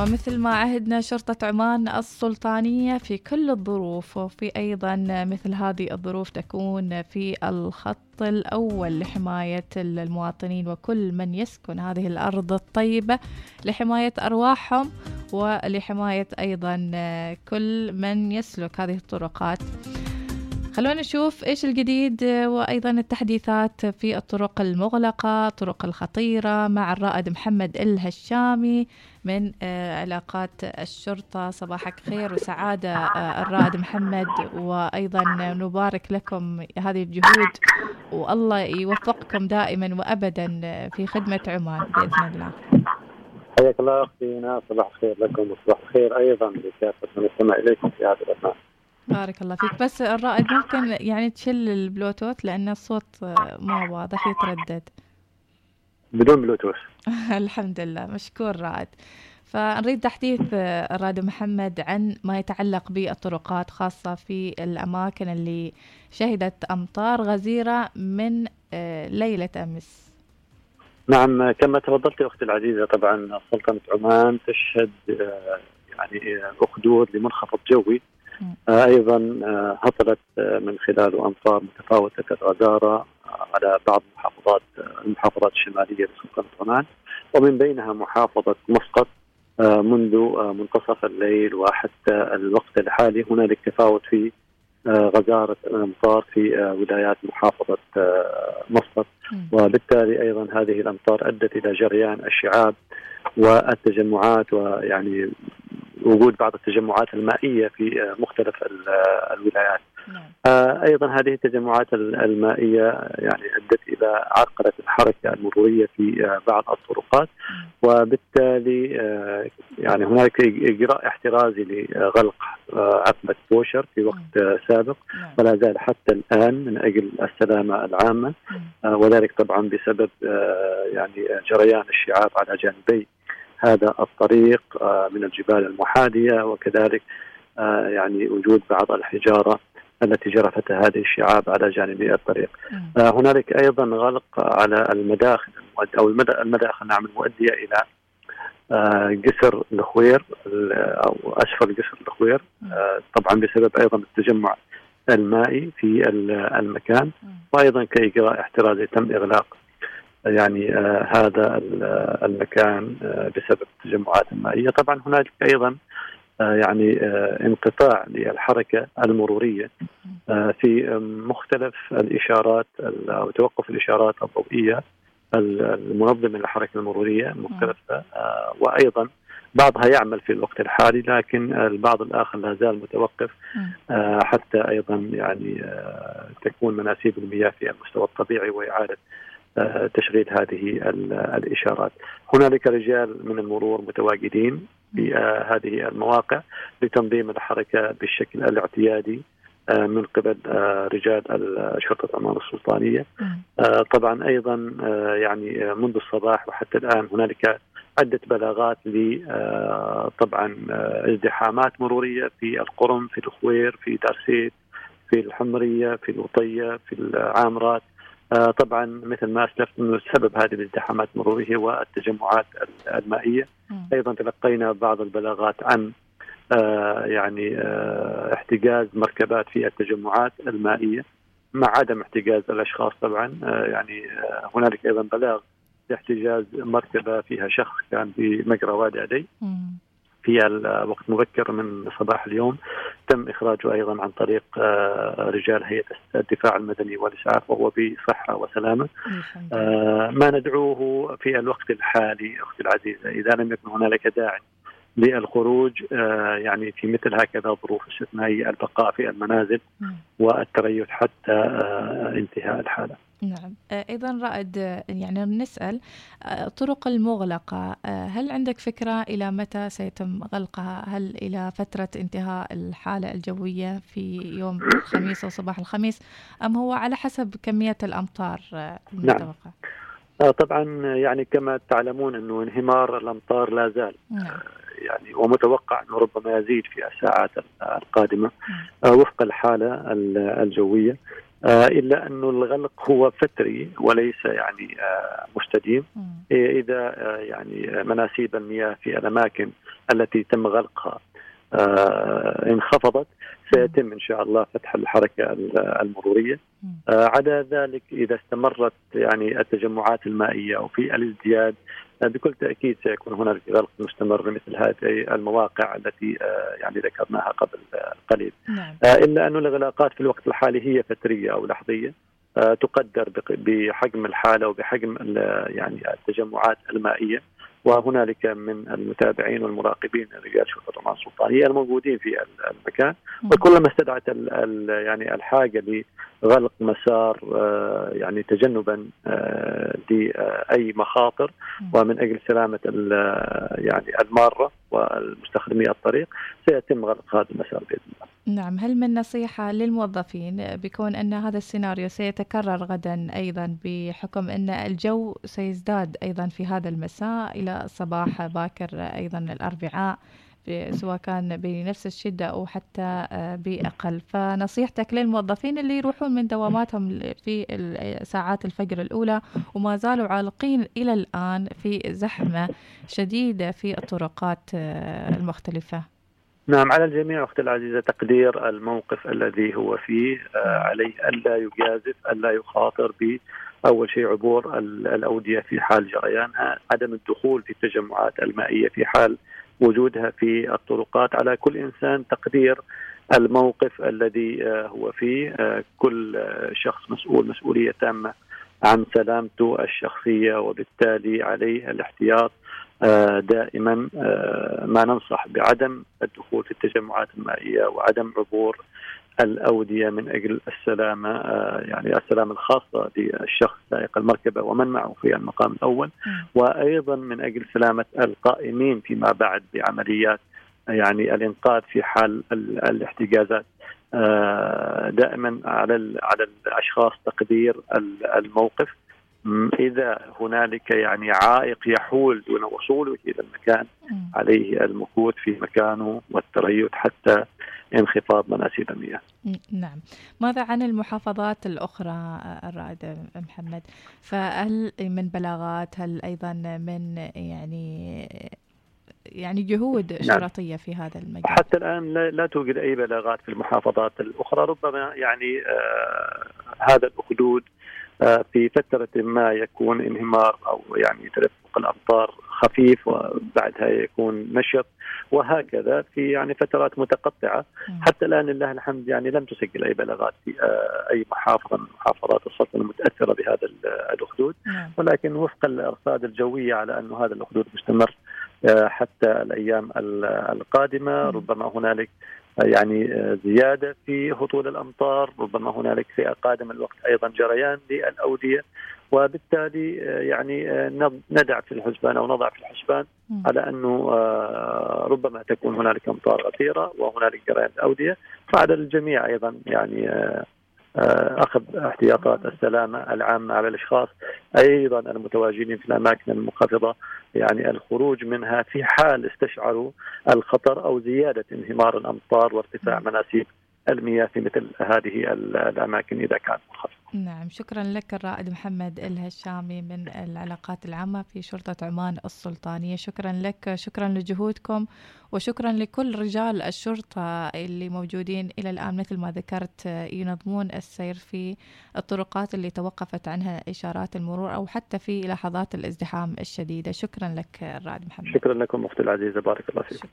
ومثل ما عهدنا شرطة عمان السلطانية في كل الظروف وفي أيضا مثل هذه الظروف تكون في الخط الأول لحماية المواطنين وكل من يسكن هذه الأرض الطيبة لحماية أرواحهم ولحماية أيضا كل من يسلك هذه الطرقات. خلونا نشوف إيش الجديد وأيضا التحديثات في الطرق المغلقة الطرق الخطيرة مع الرائد محمد الهشامي من آه، علاقات الشرطة. صباحك خير وسعادة آه، الرائد محمد وأيضا نبارك لكم هذه الجهود والله يوفقكم دائما وابدا في خدمة عمان بإذن الله. حياك الله أختي صباح الخير لكم وصباح الخير أيضا لكافة من استمع إليكم في هذا البرنامج بارك الله فيك. بس الرائد ممكن يعني تشل البلوتوث لأن الصوت ما واضح يتردد. بدون بلوتوث. الحمد لله مشكور رائد. فنريد تحديث الرائد محمد عن ما يتعلق بالطرقات خاصة في الأماكن اللي شهدت أمطار غزيرة من آه، ليلة أمس. نعم كما تفضلت أختي العزيزة طبعا سلطنة عمان تشهد آه، يعني أخدود لمنخفض جوي. آه، أيضا آه، هطلت آه، من خلاله امطار متفاوتة الغزاره على بعض محافظات المحافظات الشمالية لسلطنه عمان ومن بينها محافظة مسقط منذ منتصف الليل وحتى الوقت الحالي. هنالك تفاوت في غزارة الأمطار في ولايات محافظة مسقط. وبالتالي أيضا هذه الأمطار أدت إلى جريان الشعاب والتجمعات ويعني وجود بعض التجمعات المائية في آه، مختلف آه، الولايات. نعم. آه، أيضا هذه التجمعات المائية يعني أدت إلى عرقلة الحركة المرورية في بعض الطرقات وبالتالي يعني هناك إجراء احترازي لغلق عقبة بوشر في وقت سابق نعم. ولا زال حتى الآن من أجل السلامة العامة وذلك طبعا بسبب يعني جريان الشعاب على جانبي هذا الطريق آه، من الجبال المحاذية وكذلك آه، يعني وجود بعض الحجارة التي جرفتها هذه الشعاب على جانبي الطريق. آه، هنالك أيضا غلق على المداخل أو المداخل نعم المؤدية إلى جسر الخوير أو أسفل جسر الخوير طبعا بسبب أيضا التجمع المائي في المكان. وأيضا كاجراء احترازي تم إغلاق يعني آه هذا المكان آه بسبب التجمعات المائية، طبعا هنالك أيضا آه يعني آه انقطاع للحركة المرورية آه في مختلف الإشارات أو توقف الإشارات الضوئية المنظمة للحركة المرورية مختلفة آه وأيضا بعضها يعمل في الوقت الحالي لكن البعض الآخر لا زال متوقف آه حتى أيضا يعني آه تكون مناسيب المياه في المستوى الطبيعي وإعادة تشغيل هذه الإشارات. هنالك رجال من المرور متواجدين في آه، هذه المواقع لتنظيم الحركة بالشكل الاعتيادي آه، من قبل آه، رجال شرطة عمان السلطانية. طبعا أيضا يعني منذ الصباح وحتى الآن هنالك عدة بلاغات ل طبعا ازدحامات مرورية في القرم في الخوير في دارسيت في الحمرية في الوطية في العامرات آه، طبعا مثل ما أسلفت إنه سبب هذه الازدحامات المروريه هو التجمعات المائية. أيضا تلقينا بعض البلاغات عن آه، يعني آه، احتجاز مركبات في التجمعات المائية مع عدم احتجاز الأشخاص طبعا. يعني هنالك أيضا بلاغ لاحتجاز مركبة فيها شخص كان في مجرى وادي عدي في وقت مبكر من صباح اليوم تم إخراجه أيضا عن طريق آه، رجال هيئة الدفاع المدني والاسعاف وهو بصحة وسلامة. آه، ما ندعوه في الوقت الحالي أختي العزيزه إذا لم يكن هنالك داعي للخروج آه، يعني في مثل هكذا ظروف استثنائية البقاء في المنازل والتريث حتى انتهاء الحالة. نعم آه، أيضا رائد آه، يعني نسأل الطرق آه، المغلقة هل عندك فكرة إلى متى سيتم غلقها هل إلى فترة انتهاء الحالة الجوية في يوم الخميس أو صباح الخميس أم هو على حسب كمية الأمطار المتوقعة نعم. طبعا يعني كما تعلمون أنه انهمار الأمطار لا زال نعم. يعني ومتوقع إنه ربما يزيد في الساعات القادمة نعم. وفق الحالة الجوية إلا انه الغلق هو فتري وليس يعني مستديم. إذا يعني مناسيب المياه في الأماكن التي تم غلقها انخفضت سيتم إن شاء الله فتح الحركة المرورية. عدا ذلك إذا استمرت يعني التجمعات المائية وفي الازدياد بكل تأكيد سيكون هناك غلق مستمر لمثل هذه المواقع التي يعني ذكرناها قبل قليل نعم. إلا أن الاغلاقات في الوقت الحالي هي فترية أو لحظية تقدر بحجم الحالة وبحجم يعني التجمعات المائية وهنالك من المتابعين والمراقبين رجال شرطة العمال السلطانية الموجودين في المكان. وكلما استدعت ال ال يعني الحاجة لغلق مسار آه، يعني تجنبا آه، لأي مخاطر ومن أجل سلامة يعني المارة. والمستخدمي الطريق سيتم غلق هذا المسار بإذن الله. نعم هل من نصيحة للموظفين بكون أن هذا السيناريو سيتكرر غدا أيضا بحكم أن الجو سيزداد أيضا في هذا المساء إلى صباح باكر أيضا الأربعاء سواء كان بنفس الشدة أو حتى آه، بأقل. فنصيحتك للموظفين اللي يروحون من دواماتهم في ساعات الفجر الأولى وما زالوا عالقين إلى الآن في زحمة شديدة في الطرقات آه، المختلفة. نعم على الجميع أختي العزيزة تقدير الموقف الذي هو فيه آه عليه ألا يجازف ألا يخاطر ب اول شيء عبور الأودية في حال جريانها، عدم الدخول في التجمعات المائية في حال وجودها في الطرقات، على كل إنسان تقدير الموقف الذي آه هو فيه، آه كل آه، شخص مسؤول مسؤولية تامة عن سلامته الشخصية وبالتالي عليه الاحتياط دائما ما ننصح بعدم الدخول في التجمعات المائية وعدم عبور الأودية من أجل السلامة آه، يعني السلامة الخاصة للشخص سائق المركبة ومن معه في المقام الأول وأيضا من أجل سلامة القائمين فيما بعد بعمليات يعني الإنقاذ في حال الاحتجازات. دائما على على الأشخاص تقدير الموقف. إذا هنالك يعني عائق يحول دون وصوله إلى المكان عليه المكوث في مكانه والتريث حتى انخفاض مناسيب المياه. نعم. ماذا عن المحافظات الأخرى الرائد محمد؟ فهل من بلاغات هل أيضا من يعني يعني جهود نعم. شرطية في هذا المجال حتى الآن لا توجد أي بلاغات في المحافظات الأخرى ربما يعني آه هذا الأخدود في فترة ما يكون انهمار أو يعني تدفق الامطار خفيف وبعدها يكون نشط وهكذا في يعني فترات متقطعة. حتى الآن لله الحمد يعني لم تسجل أي بلاغات في آه أي محافظة من محافظات السلطنه المتأثرة بهذا الأخدود. نعم. ولكن وفق الأرصاد الجوية على انه هذا الأخدود مستمر آه، حتى الأيام القادمة. ربما هنالك آه، يعني آه، زيادة في هطول الأمطار. ربما هنالك في قادم الوقت أيضا جريان للأودية. وبالتالي يعني ندع في الحسبان أو نضع في الحسبان على أنه ربما تكون هنالك أمطار غزيره وهنالك جريان الأودية. فعلى الجميع أيضا يعني آه، أخذ احتياطات السلامة العامة على الأشخاص أيضا المتواجدين في الأماكن المنخفضة يعني الخروج منها في حال استشعروا الخطر أو زيادة انهمار الأمطار وارتفاع مناسيب المياه في مثل هذه الأماكن إذا كانت منخفضه. نعم شكرا لك الرائد محمد الهشامي من العلاقات العامة في شرطة عمان السلطانية. شكرا لك شكرا لجهودكم وشكرا لكل رجال الشرطة اللي موجودين إلى الآن مثل ما ذكرت ينظمون السير في الطرقات اللي توقفت عنها إشارات المرور أو حتى في لحظات الازدحام الشديدة. شكرا لك الرائد محمد. شكرا لكم أختي العزيزة بارك الله فيك.